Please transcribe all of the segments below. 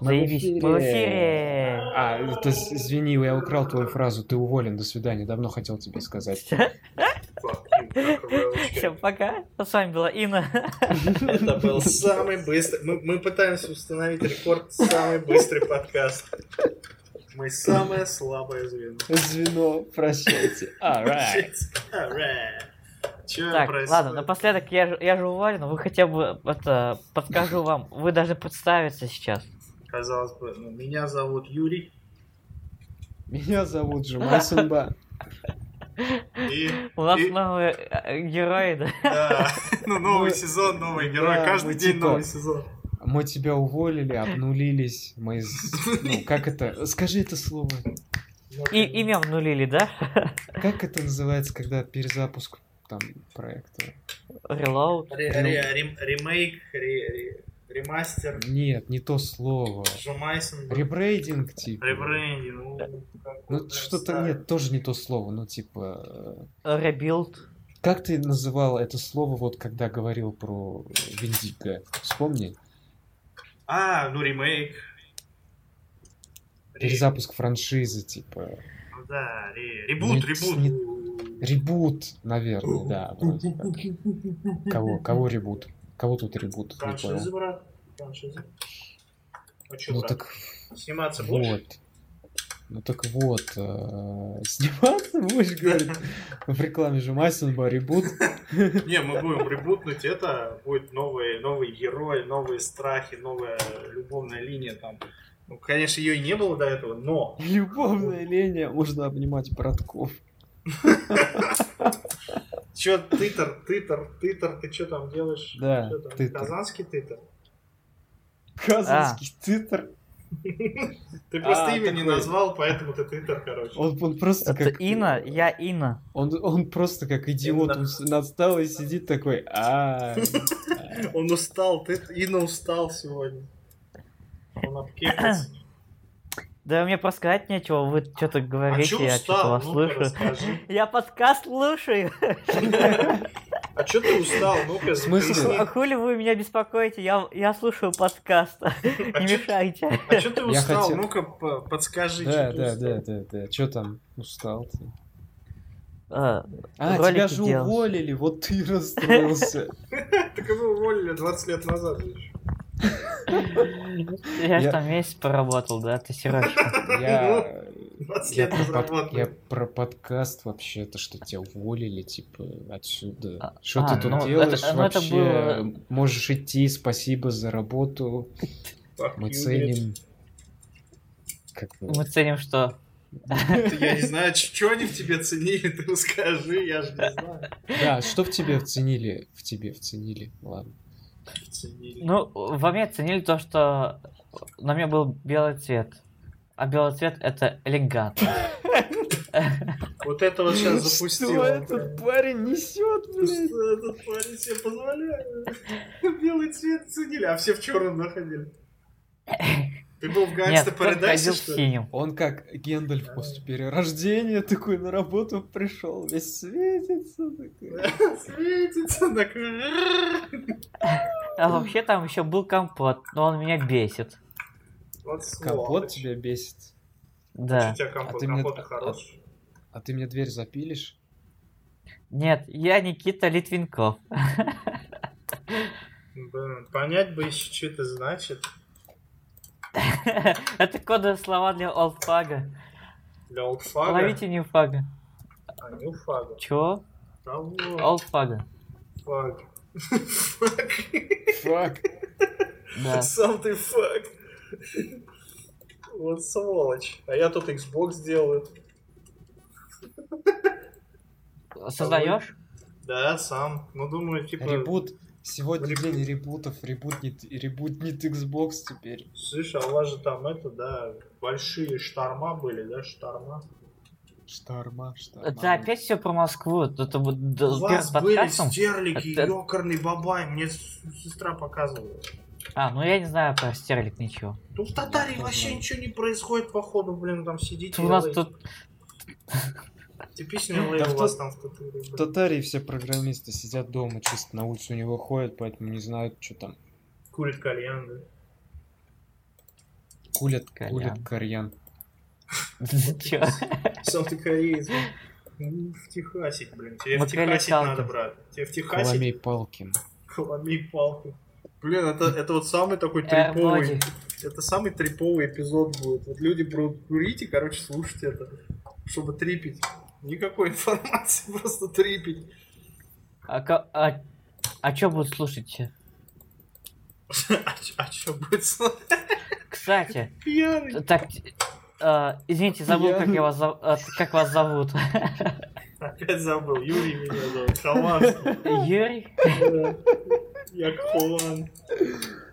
Заебись. Мы в эфире. А, это, извини, я украл твою фразу. Ты уволен, до свидания. Давно хотел тебе сказать. Всем пока. С вами была Инна. Это был самый быстрый... Мы, мы пытаемся установить рекорд самый быстрый подкаст. Мы самое слабое звено. Звено, прощайте. Alright. Alright. Чё Так, происходит? ладно, напоследок я же, я же уволен, вы хотя бы это подскажу вам, вы должны представиться сейчас. Казалось бы, ну, меня зовут Юрий. Меня зовут Джумасенба. И, У нас и- новые э, герои, да? да, ну новый Мы- сезон, новый герой. да, Каждый день типа- новый сезон. Мы тебя уволили, обнулились. Мы... из- Ну, как это? Скажи это слово. И имя обнулили, да? Как это называется, когда перезапуск там проекта? Reload. Ре- ре- рем- Ремейк, ре- ре- ремастер, Нет, не то слово. Жумайсон. Ребрейдинг, типа. Ребрендинг. ну, Ну, что-то нет, тоже не то слово, ну, типа... э, Rebuild. Как ты называл это слово, вот, когда говорил про Виндика? Вспомни. А, ну ремейк. Ре- Перезапуск франшизы, типа... ну Да, ре- ребут, Не- ребут. Ребут, наверное, да. вроде как. Кого, кого ребут? Кого тут ребут? Франшизы, брат. Франшизы. А чё, Ну брат, так сниматься будешь? вот. Ну так вот, э, сниматься будешь, говорит. В рекламе же Масенба ребут. Не, мы будем ребутнуть это, будет новый, новый герой, новые страхи, новая любовная линия там. Ну, конечно, ее и не было до этого, но Любовная линия, можно обнимать братков. Чё, тытер, тытер, тытер, ты что там делаешь? Да, Чё там, тытер. Казанский тытер? Казанский титр. Ты просто А, имя не такой. назвал, поэтому ты тытер, короче. Он, он просто Это как... Инна, я Инна. Он, он просто как идиот, Это- он настал и сидит такой, а Он устал, ты Инна устал сегодня. Он обкекался. Да мне просто сказать нечего, вы что-то А говорите, чё я что-то вас слышу. расскажи. Я подкаст слушаю. А чё ты устал? Ну-ка, В смысле? А хули вы меня беспокоите? Я, я слушаю подкаст. А Не чё- мешайте. А чё ты устал? хотел- Ну-ка, по- подскажи, Да, да, да, да, да. Че там устал ты? А, А, тебя же делать. уволили, вот ты расстроился. Так его уволили 20 лет назад. Я там месяц поработал, да, ты Сережка. Я... 20 Я лет про, я подкаст вообще, то что тебя уволили, типа, отсюда. А, Что а, ты тут ну, делаешь ну, это вообще? было- Можешь идти, спасибо за работу. Мы ценим. Как бы... Мы ценим, что... Я не знаю, что они в тебе ценили, ты расскажи, я же не знаю. Да, что в тебе вценили? В тебе вценили, ладно. Ценили. Ну, во мне ценили то, что на мне был белый цвет. А белый цвет это элегантно. Вот это вот сейчас запустил. Что этот парень несет, Что этот парень себе позволяет? Белый цвет ценили, а все в черном находили. Ты был в Гангста Парадайсе, что ли? Он как Гендальф после перерождения такой на работу пришел, весь светится. Такой. Светится такой. А вообще там еще был компот, но он меня бесит. Вот Компот тебя бесит. Да. У тебя компот, А ты мне- компот а- хороший. А ты мне дверь запилишь? Нет, я Никита Литвинков. Блин, понять бы еще, что это значит. Это кодовые слова для олдфага. Для олдфага. Ловите ньюфага. А, не фага. Чего? Олдфага. Фаг. Фак. Фак. Да. Сам ты фак. Вот сволочь. А я тут Xbox делаю. Создаешь? Да, сам. Ну, думаю, типа... Ребут. Сегодня Ребут. день ребутов. Ребутнит, ребутнит Xbox теперь. Слышь, а у вас же там это, да, большие шторма были, да, шторма? Шторма, шторма. Это опять все про Москву. Это вот У вас были стерлики, Это- ёкарный бабай, мне сестра показывала. А, ну я не знаю про стерлик ничего. Ну, в Татарии вообще знаю. ничего не происходит, походу, блин, там сидите. У нас тут Типичный LA Да у в вас тот- там в Татарии. В. Татарии все программисты сидят дома, чисто на улицу не выходят, поэтому не знают, что там. Курит кальян, да. Кулят, Колян. кулят кальян. Сам ты кореец, блин. В Техасик, блин. Тебе в Техасик надо, брат. Тебе в Техасик Коломей Палкин. Коломей палку. Блин, это, это вот самый такой Э, триповый. Это самый триповый эпизод будет. Вот люди будут курить и, короче, слушать это, чтобы трипить. Никакой информации, просто трипить. А, ка- а, а чё будут слушать? А, что будет смотреть? Кстати, Пьяный. так, э, извините, забыл, как, я вас, э, как вас зовут. Опять забыл. Юрий меня зовут. Хованский. Юрий? Да. Я Хован.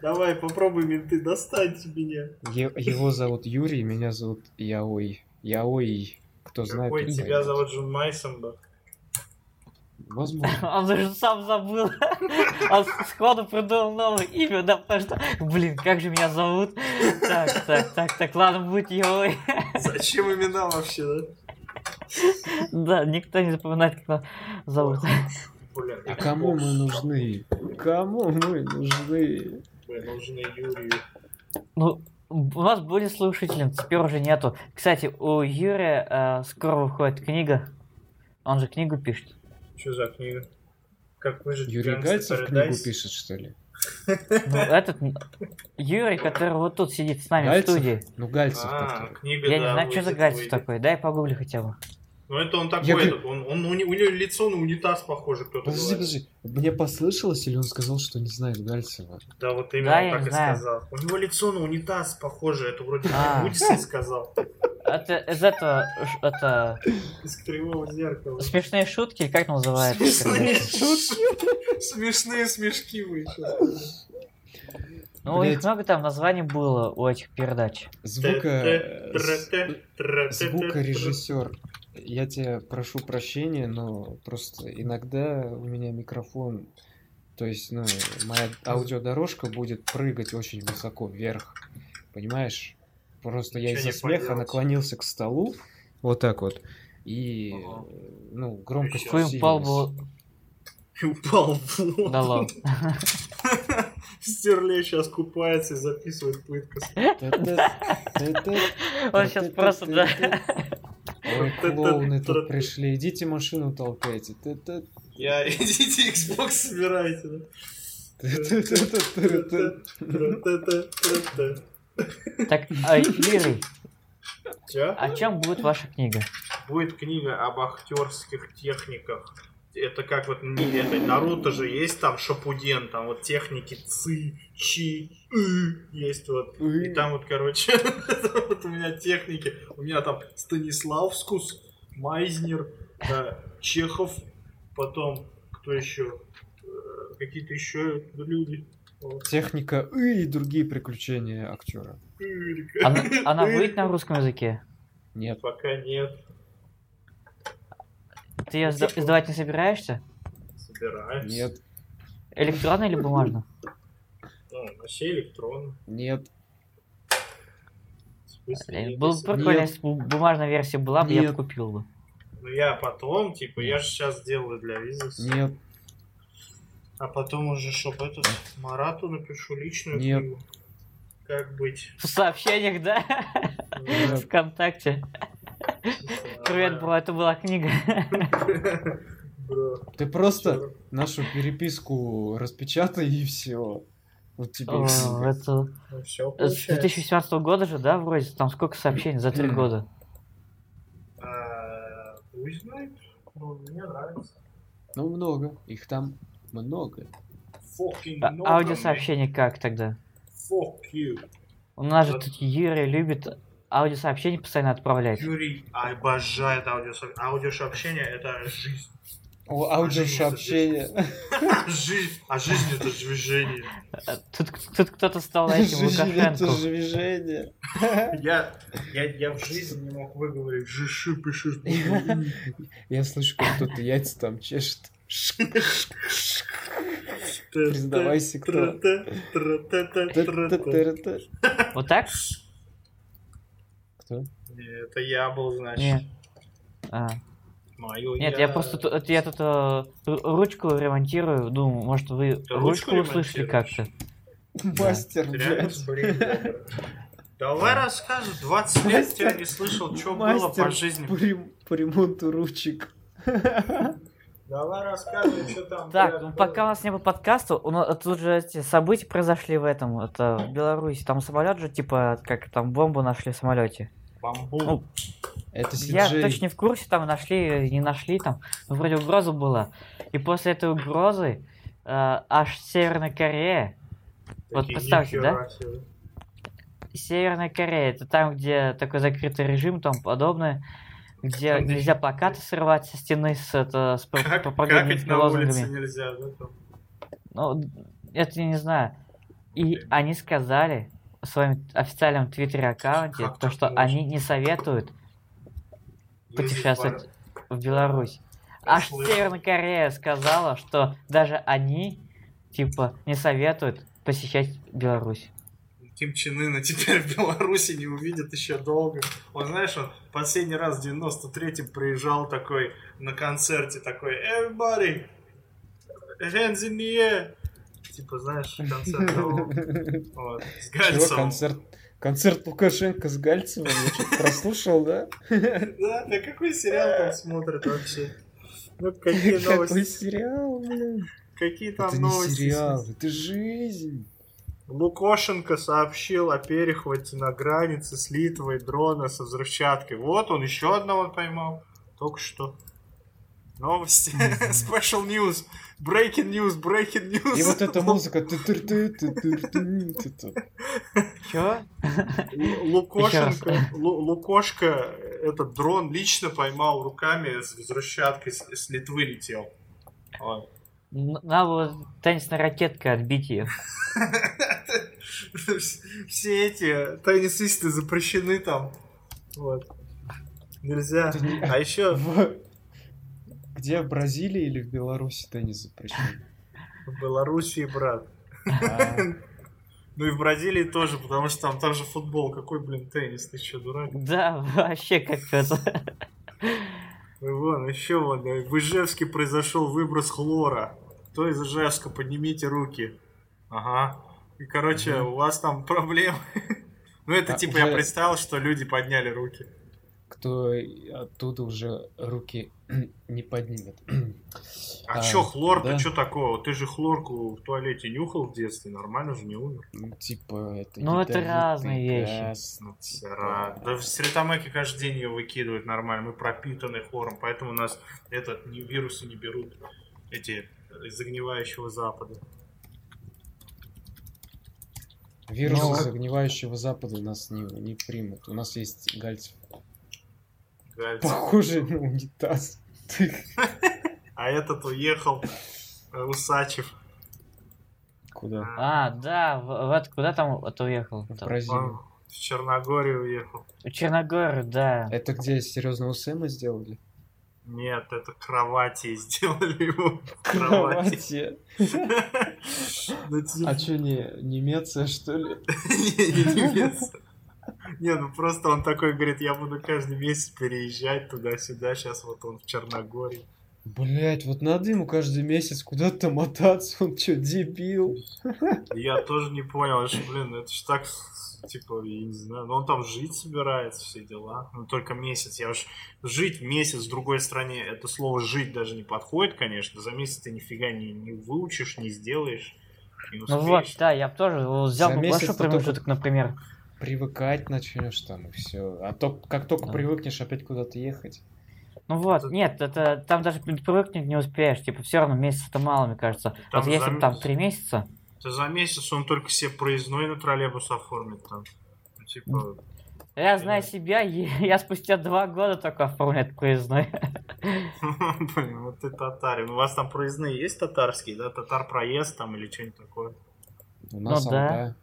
Давай, попробуй, менты, достаньте меня. Е- его зовут Юрий, меня зовут Яой. Яой. Кто знает, Какой тебя знает. зовут Джон Майсенбах? Возможно. Он даже сам забыл. Он сходу придумал новое имя, да, потому что, блин, как же меня зовут? Так, так, так, так, ладно, будет Йой. Зачем имена вообще, да? Да, никто не запоминает, как нас зовут. Блин, А кому мы нужны? Кому мы нужны? Блин, нужны Юрию. Ну, у нас были слушатели, теперь уже нету. Кстати, у Юрия э, скоро выходит книга. Он же книгу пишет. Что за книга? Как выжить в Юрий Гальцев книгу пишет, что ли? Ну, этот Юрий, который вот тут сидит с нами Гальцев? в студии. Ну, Гальцев А, книга, Я не да, знаю, что за Гальцев выйдет. такой. Дай погугли хотя бы. Ну это он такой, Я этот, он, он, у, не- у него лицо на унитаз похоже, кто-то Подожди, говорит. подожди. Мне послышалось, или он сказал, что не знает Гальцева? Да, вот именно Да, он так и знаю. сказал. У него лицо на унитаз похоже, это вроде А. Сказал. Это из этого, это Из кривого зеркала. смешные шутки, или как называется? Смешные шутки. Смешные смешки вы сейчас. Ну, у них Блядь. много там названий было у этих передач. Звука... Звукорежиссер. Я тебя прошу прощения, но просто иногда у меня микрофон, то есть, ну, моя аудиодорожка будет прыгать очень высоко вверх. Понимаешь? Просто я Ничего из-за не смеха поделать. наклонился к столу, вот так вот, и, Ага. ну, громкость Твой упал был... Упал в. Да ладно. Стерлей сейчас купается и записывает пытку. Он сейчас просто, да. Ой, клоуны тут пришли, идите машину толкайте. Я идите Xbox собирайте. Так, а, Юрий, Чё? о чем будет ваша книга? Будет книга об актерских техниках. Это как вот не это Наруто же есть там Шапуден, там вот техники ци, чи, ы, есть вот. И там вот, короче, вот у меня техники. У меня там Станиславскус, Майзнер, да, Чехов, потом кто еще? Э, Какие-то еще люди. Вот. Техника «ы» и другие приключения актера. Она, она будет на русском языке? Нет. Пока нет. Ты ее сда- издавать не собираешься? Собираюсь. Нет. Электронно или бумажно? Ну, вообще электронно. Нет. В смысле, Блин, нет, Было бы прикольно, Нет. если бы бумажная версия была бы, я бы Нет. купил бы. Ну я потом, типа, я же сейчас делаю для визы. Нет. А потом уже, чтоб этот Марату напишу личную Нет. книгу. Как быть? В сообщениях, да? Ну, Вконтакте. Привет, бро, это была книга. Ты просто нашу переписку распечатай и все. Вот тебе. Это Ну все с получается. 2017 года же, да, вроде? Там сколько сообщений за три года? А, Пусть знает. Ну, мне нравится. Ну, много. Их там много. Fucking А- Аудиосообщение как тогда? Fuck you. У нас же тут Юрий любит аудиосообщения постоянно отправлять. Юрий обожает аудиосообщение. Аудиосообщение это жизнь. О, аудиосообщение. Жизнь. А жизнь это движение. Тут, тут кто-то стал этим Жизнь это движение. Я, я, я в жизни не мог выговорить жиши, пиши. Я слышу, как кто-то яйца там чешет. Признавайся, кто. Вот так? Кто? Это я был, значит. Нет. А. Мою Нет, я просто ту- это я тут э, ру- ручку ремонтирую. Думаю, может вы Ты ручку ручку услышали как-то. Мастер, блядь. Давай Да. расскажи, 20 лет Мастер- тебя не слышал, что было по жизни. по, рем- по ремонту ручек. Давай рассказывай, что там. Так, ну, было. пока у нас не было подкаста, у нас тут же эти события произошли в этом, это в Беларуси. Там самолет же, типа, как там бомбу нашли в самолете. Бамбу. Ну, Это Я CJ. точно не в курсе, там нашли, не нашли, там, ну, вроде угроза была. И после этой угрозы э, аж Северная Корея, вот Такие, представьте, да? себе. Северная Корея, это там, где такой закрытый режим, там подобное, где Там нельзя плакаты срывать со стены с, это, с Как, на улице лозунгами. нельзя, да? там? Ну, это я не знаю. И они сказали в своем официальном твиттер-аккаунте, Как то, что можно? они не советуют путешествовать в Беларусь. Аж. Северная Корея сказала, что даже они, типа, не советуют посещать Беларусь. Ким Чен Ына теперь в Беларуси не увидят еще долго. Он, знаешь, он последний раз в 93-м приезжал такой на концерте, такой Everybody, hands in the air. Типа, знаешь, концерт того. Вот, с Чего, Гальцевым. концерт, концерт Лукашенко с Гальцевым? Я что-то прослушал, да? Да, да какой сериал там смотрят вообще? Ну, какие Какой новости? сериал, блин? Какие там Это не новости? сериал, это жизнь. Лукошенко сообщил о перехвате на границе с Литвой дрона со взрывчаткой. Вот он еще одного поймал. Только что. Новости. Special news. Breaking news, breaking news. И вот эта музыка. Чё? Лукошенко, Лу- Лукошка этот дрон лично поймал руками с взрывчаткой с, Литвы летел. Надо было теннисной ракеткой отбить ее. Все эти теннисисты запрещены там. Вот. Нельзя. А еще Где, в Бразилии или в Беларуси теннис запрещен? в Белоруссии, брат. А, Ну и в Бразилии тоже, потому что там, там же футбол. Какой, блин, теннис? Ты что, дурак? Да, вообще как это. И вон, еще вон, да, в Ижевске произошел выброс хлора. Кто из Ижевска? Поднимите руки. Ага. И, короче, у вас там проблемы. Ну, это А, типа я представил, что люди подняли руки. Кто оттуда уже руки не поднимет. А, А, чё, хлор-то, да. чё такого? Ты же хлорку в туалете нюхал в детстве, нормально же не умер. Ну, типа, это Ну, это разные вещи. газ, Ну, типа. Да в Сретамеке каждый день ее выкидывают нормально. Мы пропитаны хлором, поэтому у нас этот не, вирусы не берут эти из загнивающего запада. Вирусы Ну, загнивающего запада нас не, не примут. У нас есть гальцев. Похожий на унитаз. А этот уехал, э, Усачев. Куда? А, да, в- вот куда там это уехал? В Бразилию. В Черногорию уехал. В Черногорию, да. Это где серьезного Сэма сделали? Нет, это кровати сделали его. Кровати. Ну, типа, А что, не немеция, что ли? Не, не немец. Не, ну просто он такой говорит, я буду каждый месяц переезжать туда-сюда, сейчас вот он в Черногории. Блять, вот надо ему каждый месяц куда-то мотаться, он что, дебил? Я тоже не понял, это ж, блин, это ж так, типа, я не знаю, но он там жить собирается, все дела. Ну, только месяц, я уж жить месяц в другой стране, это слово жить даже не подходит, конечно, за месяц ты нифига не, не выучишь, не сделаешь, не Ну вот, да, я бы тоже взял За бы месяц большой ты только- промежуток, например. Привыкать начнешь там и все. А то, как только Да. привыкнешь опять куда-то ехать. Ну вот, Это- нет, это там даже привыкнуть не успеешь. Типа, все равно месяц-то мало, мне кажется. Там вот если за бы там месяц. три месяца, Да за месяц он только себе проездной на троллейбус оформит там. Ну, Типа, я знаю себя, я спустя два года только оформляю проездной. блин, вот ты татарин. У вас там проездные есть татарские, да? Татар проезд там или что-нибудь такое? У нас Ну да.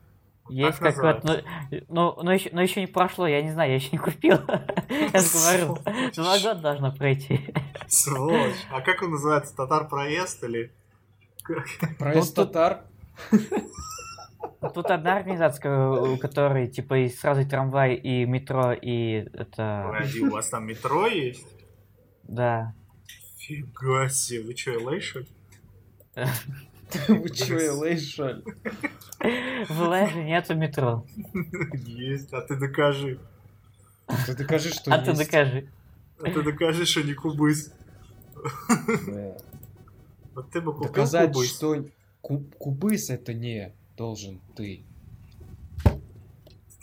Есть Так какой-то, ну, ну, но, еще, но еще не прошло, я не знаю, я еще не купил. Я же говорю, два года должно пройти. Сволочь. А как он называется? Татар проезд или? Проезд Ну, татар. Тут одна организация, у которой типа и сразу и трамвай, и метро, и это... Погоди, у вас там метро есть? Да. Фига себе, вы что, ли? Вы чё, LA, что ли? В Лэже нету метро. Есть, а ты докажи. Ты докажи, что А ты докажи. А ты докажи, что не кубыс. Да. Вот ты бы купил Доказать, кубыс. что ку- кубыс это не должен ты.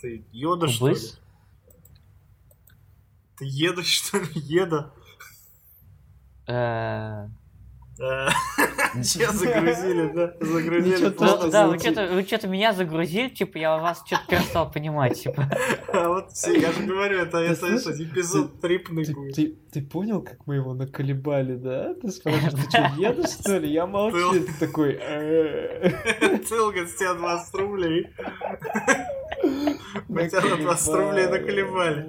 Ты йода, что ли? Ты еда, что ли? Еда? Э, Э, Че загрузили, да? Загрузили. Ну, да, вы что-то вы что-то меня загрузили, типа, я вас что-то перестал понимать, типа. А вот все, я же говорю, это, эпизод трипный Ты, будет. ты- понял, как мы его наколебали, да? Ты спрашиваешь, ты что, едешь, что ли? Я молчу, ты такой... «Э-э-э». Целка с тебя 20 рублей. Мы тебя на 20 рублей наколебали.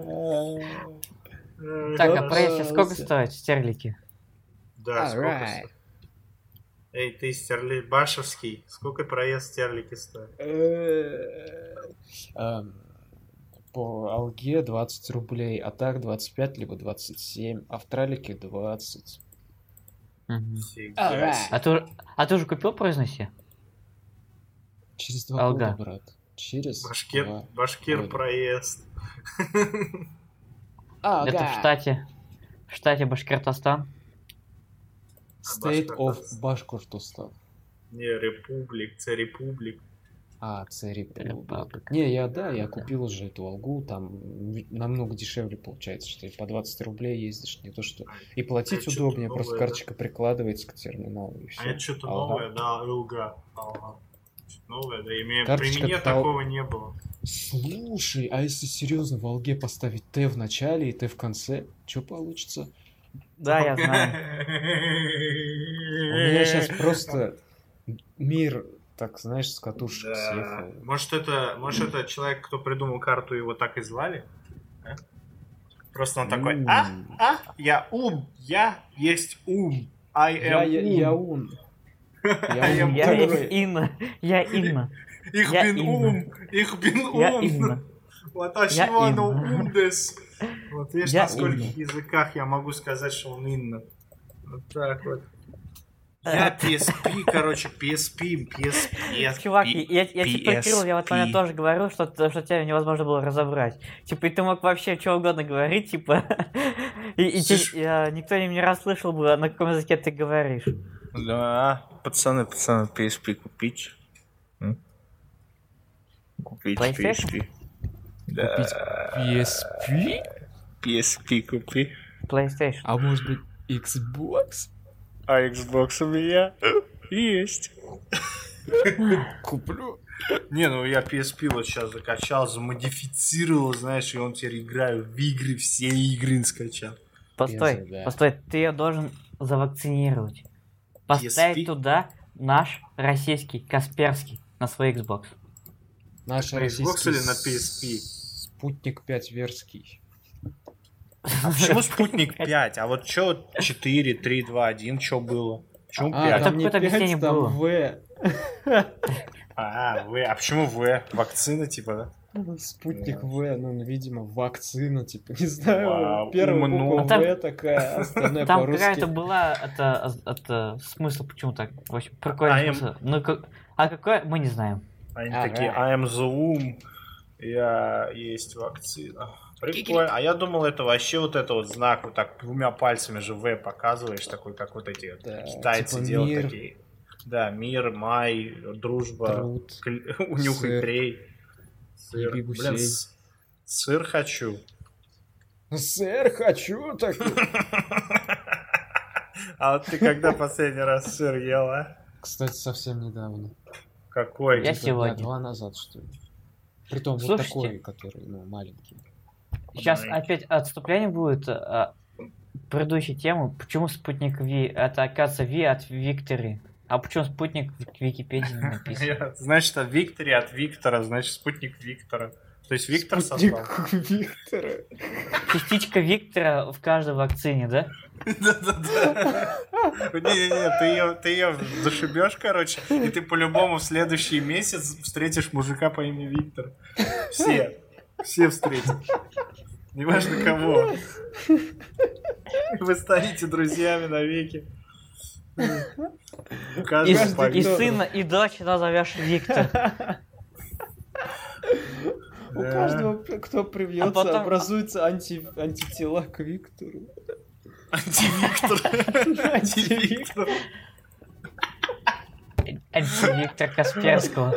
Э, Так, а проезд сколько стоит стерлики? Да, сколько? Эй, ты стерли Башевский, сколько проезд стерлики стоит? Э, эм, По алге 20 рублей, а так 25, либо 27, а в тралике 20. Мгм. Фига Alright. себе. А ты, а ты уже купил произноси? Через два Алга. года, брат. Через Башкир, два. башкир года. проезд. Это в штате. В штате Башкортостан. State of Башкортостан. Не, републик, це републик. А, царь Репаблик. Не, я да, я купил уже эту алгу, там намного дешевле получается, что и по 20 рублей ездишь, не то что... И платить А удобнее, просто новое, да? карточка прикладывается к терминалу и А все. это что-то новое, да, ЛГА. Ага. Что-то новое, да, и мне- при Карточка мне тал- такого не было. Слушай, а если серьезно в алге поставить Т в начале и Т в конце, что получится? Да, я знаю. У меня сейчас просто мир, так знаешь, с катушек Да. съехал. Может это, может это человек, кто придумал карту, его так и звали? А? Просто он такой, а, а, я ум, я есть ум, I Я, am я, ум. я. Я Я ун Я второй. Инна. Я Инна. Их бин ум, их бин Я ум. Инна. Ваташи Я ва Инна. но ум дес. Вот видишь, Я на скольких Инна. языках я могу сказать, что он Инна. Вот так вот. Я PSP, короче, PSP, PSP. Чувак, я, я тебе прикрыл, я вот момент PSP. тоже говорил, что, что тебя невозможно было разобрать. Типа, и ты мог вообще что угодно говорить, типа, и, и те- Слышь. я- никто не не расслышал бы, на каком языке ты говоришь. Да, пацаны, пацаны, PSP купить. Купить PlayStation? PSP. Купить PSP? PSP купи. PlayStation. А может быть Xbox? А Xbox у меня есть. Куплю. Не, ну я PSP вот сейчас закачал, замодифицировал, знаешь, и он теперь играю в игры, все игры скачал. Постой, да. постой, ты ее должен завакцинировать. Поставить PSP? туда наш российский Касперский на свой Xbox. Наш На Xbox или на PSP? Спутник 5 верский. А почему спутник 5? А вот что 4, 3, 2, 1, что было? Почему А, 5? там там не какое-то объяснение 5, там. В. А, В. А почему В? Вакцина, типа, да? Спутник В, ну, видимо, вакцина, типа, не знаю. Вау, Первая буква А там- В такая, остальное Там по-русски. какая-то была это, это смысл, почему так? В общем, прикольный А смысл. Ну, как- а какой, мы не знаем. Они А, такие. I am the womb, я есть вакцина. Прикольно. А я думал, это вообще вот это вот знак, вот так двумя пальцами же В показываешь, такой, как вот эти Да, китайцы типа делают мир. такие. Да, мир, май, дружба, Труд. кль- унюхай сыр. крей. Сыр. Блин, с- сыр хочу. Сэр, хочу так. А вот ты когда последний раз сыр ел, а? Кстати, совсем недавно. Какой? Я Типа сегодня. Дня два назад, что ли. Притом вот Слушайте. такой, который, ну, маленький. Сейчас Давай. опять отступление будет. а, предыдущей темы. Почему спутник Ви? Это, оказывается, Ви от Виктори. А почему спутник в Википедии не написан? Значит, от Виктории, от Виктора, значит, спутник Виктора. То есть Виктор Спутник создал. Виктора. Частичка Виктора в каждой вакцине, да? Да-да-да. Не-не-не, ты ее, ты ее зашибешь, короче, и ты по-любому в следующий месяц встретишь мужика по имени Виктор. Все. Все встретишь. Неважно кого. Вы станете друзьями навеки. И, Каждый по- и кто- сына, и дочь назовешь Виктор. У каждого, кто привьется, А потом- образуются анти... антитела к Виктору. Антивиктор. Антивиктор. Виктор Касперского.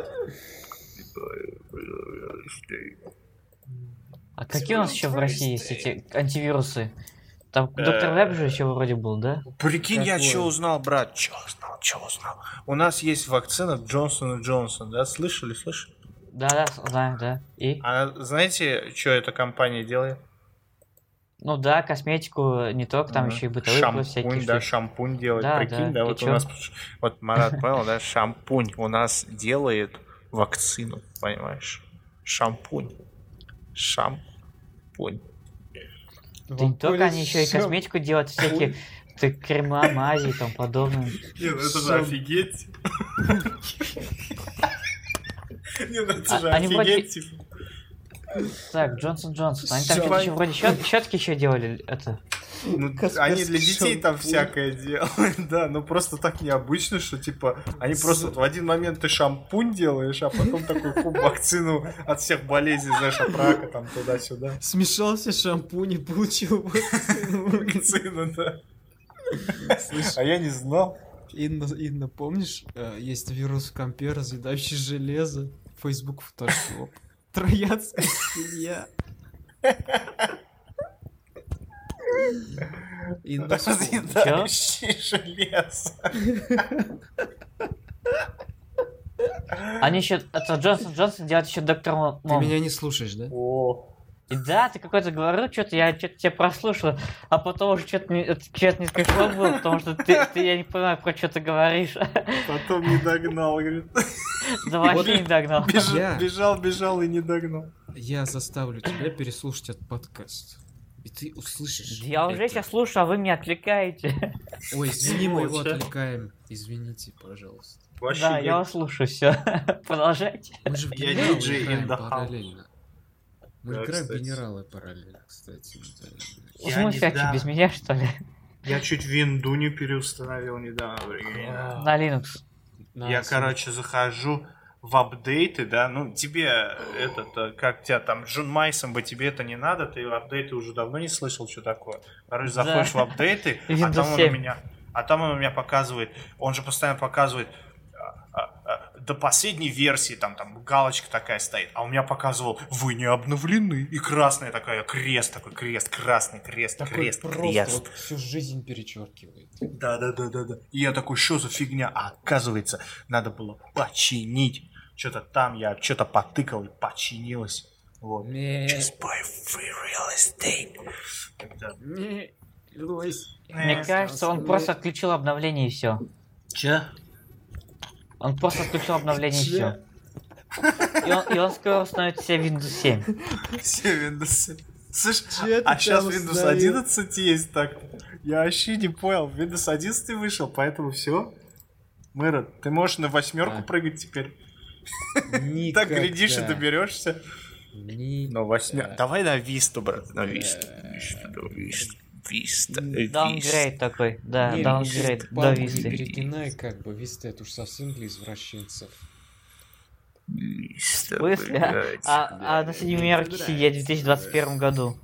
А какие у нас еще в России есть эти антивирусы? Там доктор Веб же еще вроде был, да? Прикинь, я что узнал, брат? Что узнал, что узнал? У нас есть вакцина Джонсон и Джонсон, да? Слышали, слышали? Да, да, знаю, да. И? А знаете, что эта компания делает? Ну да, косметику не только, там Ага. еще и бытовые шампунь, всякие да, штуки. шампунь делает. Да, Прикинь, да, да, вот у чё? нас, вот Марат понял, да, шампунь у нас делает вакцину, понимаешь? Шампунь. Шампунь. Да не только они еще и косметику делают, всякие ты, крема, мази и тому подобное. Не, ну это же офигеть. Не, ну это А- же они вроде- офигеть, типа. Так, Джонсон Джонсон. Они там что-то еще вроде щет- щетки еще делали. Это. Ну, они для детей там шампунь. всякое делают, да, но просто так необычно, что типа они просто вот в один момент ты шампунь делаешь, а потом такой фу, вакцину от всех болезней, знаешь, от рака там туда-сюда. Смешался шампунь и получил вакцину. Вакцину, да. А я не знал. Инна, Инна, помнишь, э, есть вирус в компе, разъедающий железо, Facebook фотошоп, троянская свинья. Вспомни. Разъедающий железо. Они еще, это Джонсон Джонсон делают еще доктор ты меня не слушаешь, да? О, И да, ты какой-то говорил, что-то я что-то тебя прослушал, а потом уже что-то не, что-то не смешно было, потому что ты, ты, я не понимаю, про что ты говоришь. потом не догнал, говорит. Да вообще не догнал. Бежал, Я- бежал, бежал и не догнал. Я заставлю тебя переслушать этот подкаст. И ты услышишь. Я уже это. сейчас слушаю, а вы меня отвлекаете. Ой, извини, мы его отвлекаем. Извините, пожалуйста. Вообще Да, я вас слушаю, все. Продолжайте. Мы же в Я house. параллельно. Мы Да, играем кстати. генералы параллельно, кстати. да. В Я смысле, а что, без меня, что ли? Я чуть винду не переустановил недавно. прикинь. На Linux. На Я, короче, захожу в апдейты, да, ну, тебе этот, э, как тебя там, Джон Майсон бы, тебе это не надо, ты апдейты уже давно не слышал, что такое. Короче, Да. заходишь в апдейты, а там он у 7. меня, а там он у меня показывает, он же постоянно показывает, а, а, а, до последней версии, там, там, галочка такая стоит, а у меня показывал, вы не обновлены, и красная такая, крест такой, крест, красный крест, Такой крест, просто крест. вот всю жизнь перечеркивает. Да, да, да, да, да. И я такой, что за фигня? А оказывается, надо было починить. Что-то там я что-то потыкал и починилось. Вот. Не, Just buy free real estate. Это- не. Мне кажется, он просто отключил обновление и все. Чё? Он просто отключил обновление и все. И он, и он скоро установит себе Windows 7. Все Windows. Слышь, Че а сейчас Windows установил? 11 есть так. Я вообще не понял. Windows 11 вышел, поэтому все. Мэра, ты можешь на восьмерку А. прыгать теперь. Никогда. Так глядишь и доберешься. Ни- Но восьмер... Да. Давай на Висту, брат. На Висту. Висту, Висту. Виста. Даунгрейд такой, да, Не, даунгрейд Виста, до палку не Висты. перегинай, как бы, Виста это уж совсем для извращенцев. Виста, В смысле? блядь. А, а на семерке сидеть в 2021 году.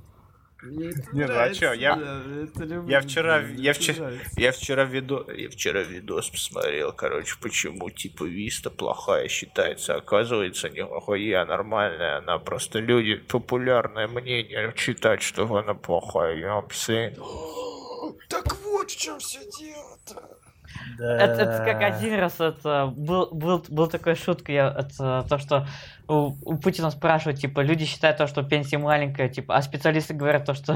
Мне это Не, ну а нравится, чё, я- да, это люблю, я вчера- я вчера- нравится. Я вчера видос, я вчера видос посмотрел, короче, почему типа Виста плохая считается. Оказывается, нихуя нормальная. Она просто люди, популярное мнение читать, что она плохая. I'm saying? Так вот в чем все дело-то. Это, это как один раз это был, был, был такой шутка, я, это то, что у, у Путина спрашивают, типа, люди считают то, что пенсия маленькая, типа, а специалисты говорят то, что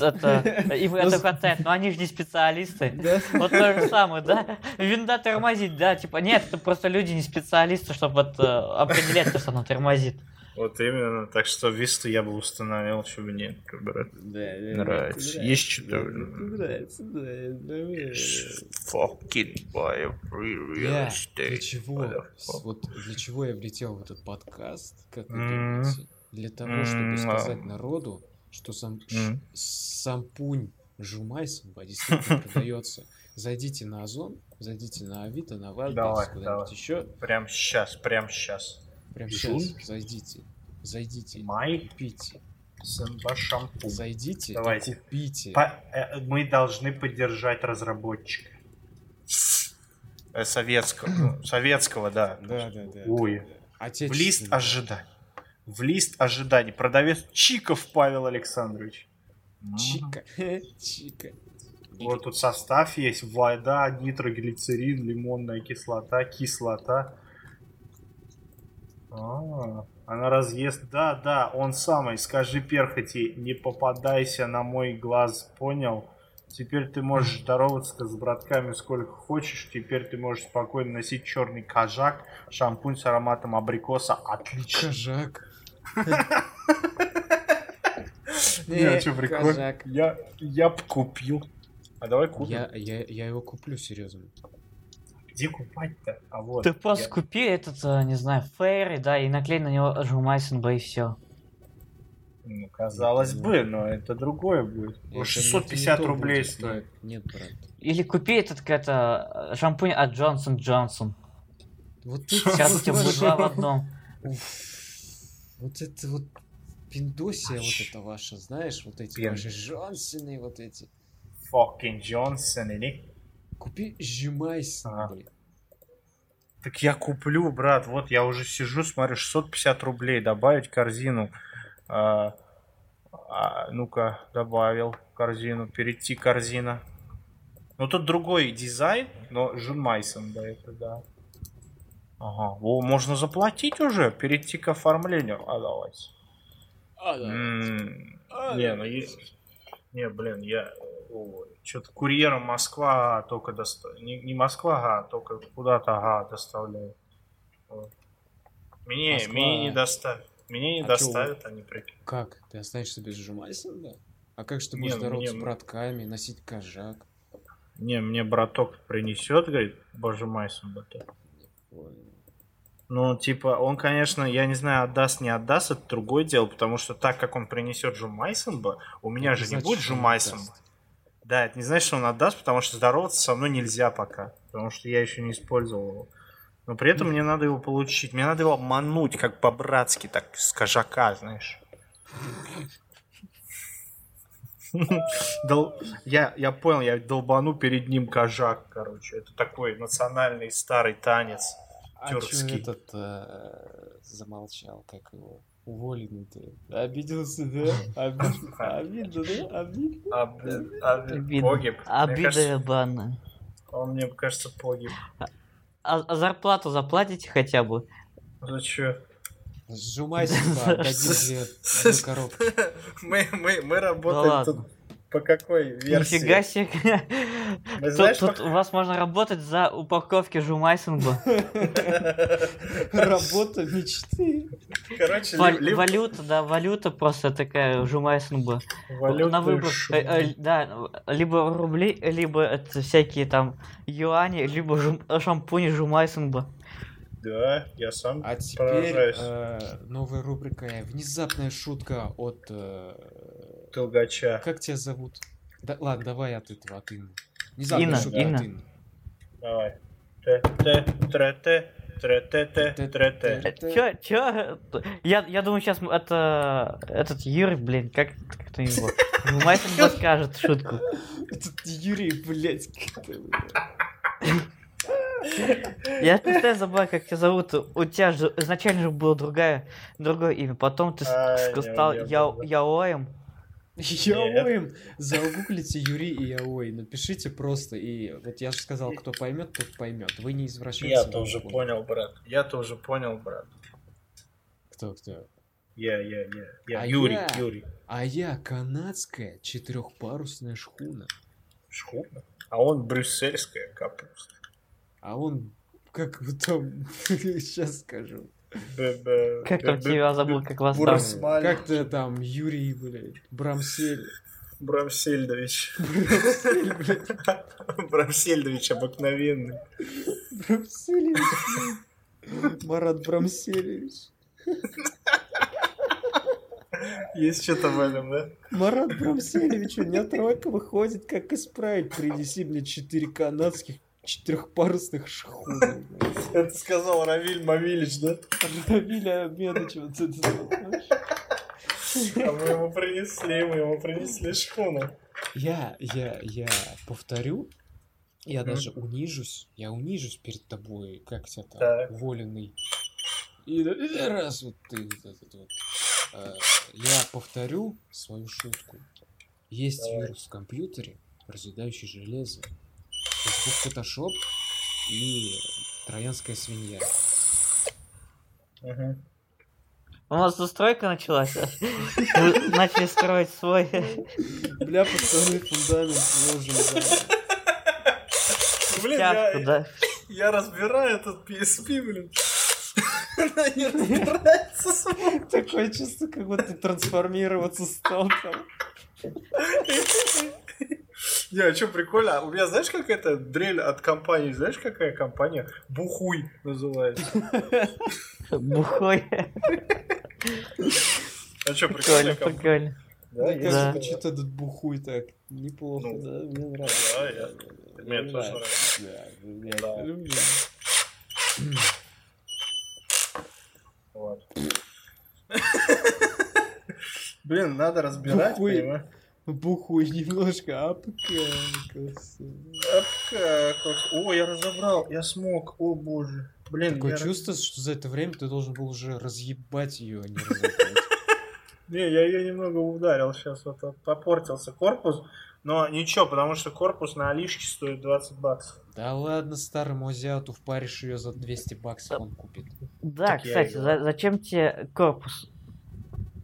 это, им это хватает, но они же не специалисты. Да. Вот то же самое, да? Винда тормозит, да, типа, нет, это просто люди не специалисты, чтобы э, определять то, что она тормозит. Вот именно. Так что Висту я бы установил, чего нет, брат. Нравится. Есть что-то? Нравится, да, нравится. Fucking buy a real Я estate. для чего? Вот для чего я влетел в этот подкаст, как вы думаете? Для того, чтобы сказать народу, что сам сампунь Жумайсон действительно продается Зайдите на Озон, зайдите на Авито, на Давай, куда-нибудь давай. еще. Прям сейчас, прям сейчас. Прям Жун? сейчас зайдите. Зайдите. Май, Купите. Сэмба, шампунь. Зайдите и Давайте. купите. По- э, мы должны поддержать разработчика. Э, Советского. ну, Советского, да. Да, да, да. Ой. В Отечественный. лист ожиданий. В лист ожиданий. Продавец Чиков Павел Александрович. Чика. Чика. Вот тут состав есть. Вода, нитроглицерин, лимонная кислота, кислота. А, она разъест. Да, да, он самый. Скажи перхоти, не попадайся на мой глаз, понял? Теперь ты можешь здороваться с братками сколько хочешь. Теперь ты можешь спокойно носить черный кожак, шампунь с ароматом абрикоса. Отлично. Кожак. Не, а что, прикольно? Я, я б купил. А давай купим. Я, я, я его куплю, серьезно. Где купать-то? А вот. Ты просто я- купи этот, э, не знаю, фейри, да, и наклей на него Жумайсенба и все. Ну, казалось Это бы, но это другое будет. Это Ну, не- 650 не рублей будет. стоит. Нет, брат. Или купи этот, это, э, шампунь от Джонсон Джонсон. Вот Сейчас у тебя будет два в одном. Вот это вот пиндосия вот это ваша, знаешь, вот эти Пин. ваши Джонсоны, вот эти. Fucking Джонсон или? Купи Жимайсон, Ага. блин. Так я куплю, брат. Вот я уже сижу, смотрю, 650 рублей. Добавить в корзину. А, а, ну-ка, добавил в корзину. Перейти корзина. Ну тут другой дизайн, но Жун Майсон, да, это да. Ага, о, можно заплатить уже, перейти к оформлению. А давайте. А, да. М, А, Не, ну е- Не, блин, я... Что-то курьером Москва только доставляет. Не, не Москва, а только куда-то ага, доставляет. Вот. Мне, Москва. мне не доставят. Мне не А чё доставят, они прикинь. Как? Ты останешься без Жимайсона, да? А как же ты будешь ну, здороваться не, с ну- братками, носить кожак? Не, мне браток принесет, говорит, боже суббота. Ой. Ну, типа, он, конечно, я не знаю, отдаст, не отдаст, это другое дело, потому что так как он принесет Жумайсенба, у меня Это же не будет что он Жумайсенба. отдаст. Да, это не значит, что он отдаст, потому что здороваться со мной нельзя пока. Потому что я еще не использовал его. Но при этом мне надо его получить. Мне надо его обмануть, как по-братски, так с кожака, знаешь. Дол- Я, я понял, я долбану перед ним кожак, короче. Это такой национальный старый танец. А Тюркский. этот э, замолчал, как его? Уволенный-то. Обиделся, да? Обид- Обидно, да? Обидно. Об- об- Обидно. Погиб. Обида ебаная. Он, мне кажется, погиб. А, а зарплату заплатите хотя бы? За чё? Сжимайся, отдадим две, коробки. Мы, мы, мы работаем тут по какой версии? Нифига себе. Мы Тут, знаешь, тут у вас можно работать за упаковки Жумайсенба. Работа мечты. короче, Валюта, да, валюта просто такая валютный На выбор. э, э, Да, либо рубли, либо это всякие там юани, либо жум- шампуни Жумайсенба. Да, я сам А теперь э, новая рубрика «Внезапная шутка» от... э, Толгача. Как тебя зовут? Да, ладно, давай от этого, от Инны. Внезапная Инна, шутка Инна. от Инны. Давай. Т-т, тре-те, тре-те-те, тре-те. Э, Чё, чё? Я, я думаю, сейчас это этот Юрий, блин, как, как то его? Жумайсенба скажет шутку. Этот Юрий, блядь. Я постоянно забываю, как тебя зовут. У тебя же изначально же было другая, другое имя. Потом ты А, не, стал не Я-. Яоем. Яоем. Загуглите Юрий и Яой. Напишите просто. И вот я же сказал, кто поймет, тот поймет. Вы не извращенцы. Я-то уже поняли. понял, брат. Я-то уже понял, брат. Кто, кто? Я, я, я. Я А Юрий, я- Юрий. А я канадская четырехпарусная шхуна. Шхуна. А он брюссельская капуста. А он, как там, сейчас скажу. Как там тебя забыл, как вас там? Как ты там, Юрий, блядь, Брамсель. Брамсельдович. Брамсель, блядь, Брамсельдович обыкновенный. Брамселевич. Марат Брамселевич. Есть что-то в этом, да? Марат Брамселевич, у меня тройка выходит, как исправить. Принеси мне четыре канадских четырехпарусных шхуны. Это сказал Равиль Мавилич, да? Вот это А мы ему принесли, мы ему принесли шхуну. Я, я, я повторю, я даже унижусь, я унижусь перед тобой, как тебя там, Так. уволенный. И, и раз вот ты, вот этот вот, э, я повторю свою шутку. Есть Давай. вирус в компьютере, разъедающий железо, Facebook Photoshop и троянская свинья. У нас застройка началась. а? Мы начали строить свой. Бля, пацаны, фундамент вложим, Блин, я, я разбираю этот PSP, блин. Она не разбирается сама. Такое чувство, как будто ты трансформироваться стал там. Не, а что прикольно? У меня знаешь, как это дрель от компании? Знаешь, какая компания? Бухуй называется. Бухой. А что, Прикольно, прикольно? Да, Да, есть Да. звучит этот бухуй так. Неплохо, Ну, да? Мне нравится. да, я- мне тоже нравится, да, я Да. люблю. Вот. Блин, надо разбирать, понимаешь? Бухуй немножко. Как, как? О, я разобрал, я смог, о боже. Блин, Такое я... чувство, что за это время ты должен был уже разъебать ее, а не разъебать. Не, я ее немного ударил сейчас, вот от- попортился корпус. Но ничего, потому что корпус на Алишке стоит 20 баксов. Да ладно, старому азиату впаришь ее за 200 баксов, он купит. Да, Так кстати, за- зачем тебе корпус?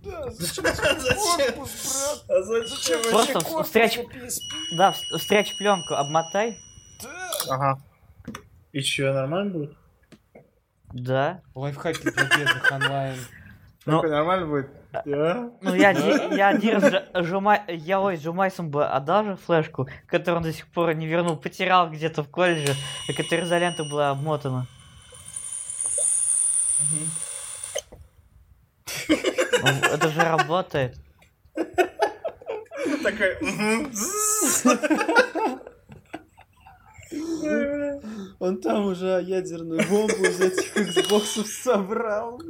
Да, Зачем? брат? А зачем Просто встреч... Да, в- встреч пленку обмотай. Ага. И что, нормально будет? Да. Лайфхаки для бедных онлайн. Ну- Ну, нормально будет? Да? Ну, я, я один Жумай, я ой, Жумайсом бы отдал же флешку, которую он до сих пор не вернул, потерял где-то в колледже, и которая изолента была обмотана. Ну, Это же работает. Ззз. Он там уже ядерную бомбу из этих Xbox'ов собрал.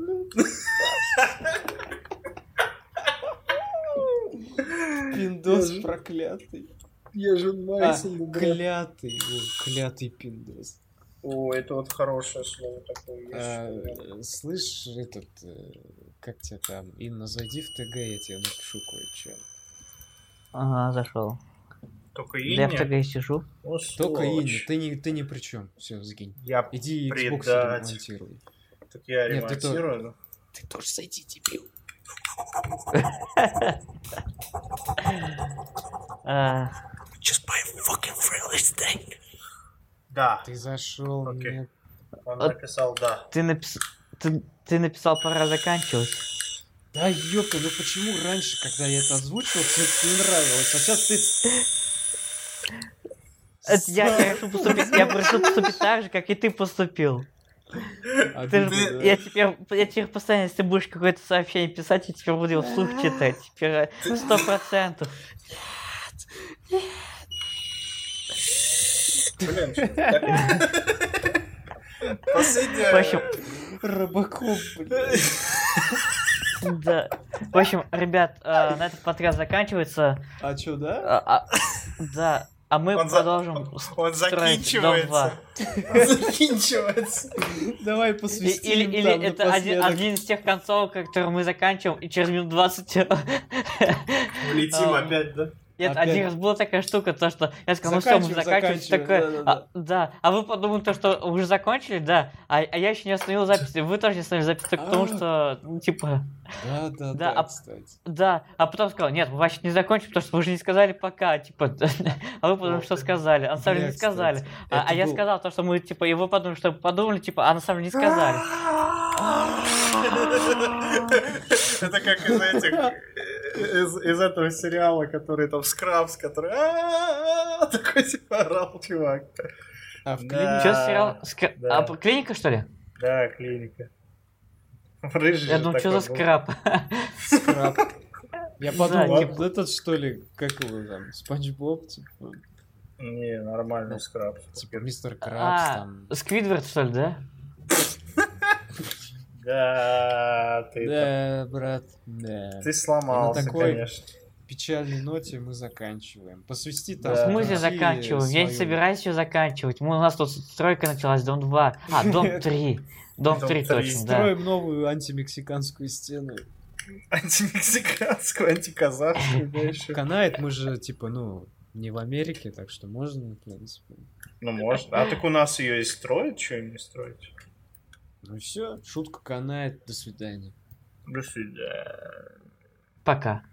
Пиндос проклятый. Я же А, Майсон, брат. клятый. Клятый пиндос. О, это вот хорошее слово такое. А, слышь, этот, э, как тебя там, Инна, зайди в ТГ, я тебе напишу кое-что. Ага, зашел. Только Да я в? ТГ сижу. О, Только Инна, сволочь. ты не, ты ни при чем. Все, сгинь. Я... Иди Xbox ремонтируй. Так я Нет, ты то- ремонтирую. ну. Ты тоже зайди, дебил. А, Just buy fucking this thing. Да, Ты зашел мне. он написал да. ты, напис... ты, ты написал, пора заканчивать. Да ёпта, ну почему раньше, когда я это озвучивал, тебе это не нравилось, а сейчас ты... Это я, я решил поступить, я решил поступить так же, как и ты поступил. А Ты ты- да. я теперь, я теперь постоянно, если ты будешь какое-то сообщение писать, я теперь буду его вслух читать. Теперь э, сто процентов. Блин? Последняя... В общем, Робокоп, блядь. да. В общем, ребят, э, на этот подкаст заканчивается. А чё, да? А, а, да. А мы Он за- продолжим Он дом 2. заканчивается. Заканчивается. Давай посвятим Или, или это один, один из тех концов, который мы заканчиваем, и через минут 20 Летим А, опять, да? Нет, Опять. один раз была такая штука, то что я сказал, ну все, мы Заканчиваем, заканчиваем, заканчиваем, такое, да-да-да. а, да, а вы подумали то, что уже закончили, да, а, а я еще не остановил запись, вы тоже не остановили запись, только потому А. что, ну, типа, Да, да, Да, да, а- да, а потом сказал, нет, мы вообще не закончим, потому что вы уже не сказали пока, типа, а вы подумали, что сказали, а на самом деле не сказали, а, а я сказал то, что мы, типа, и вы подумали, что подумали, типа, а на самом деле не сказали. Это как из этих... Из, из этого сериала, который там Скрабс, который «А-а-а», такой типа орал, чувак. А в Да. клинике... Че сериал? А, клиника, что ли? Да, клиника. Рыжий Я же думаю, что за скраб? скраб. Я подумал, вот этот что ли, как его там, Спанч Боб, типа, Не, нормальный скраб. типа мистер Крабс А, там. Сквидвард, что ли, да? Да, ты, Да, брат, да. ты сломался, И на такой- конечно. печальной ноте мы заканчиваем. Посвести там... В Да. смысле пути заканчиваем? Я не свою- собираюсь ее заканчивать. Мы, у нас тут стройка началась, дом 2. А, дом 3. Дом Дом 3 три. точно, да. Строим новую антимексиканскую стену. Антимексиканскую, антиказахскую, да, еще. Канает, мы же, типа, ну, не в Америке, так что можно, в принципе. Ну, можно. А так у нас ее и строят, что им не строить? Ну все, шутка канает, до свидания. До свидания. Пока.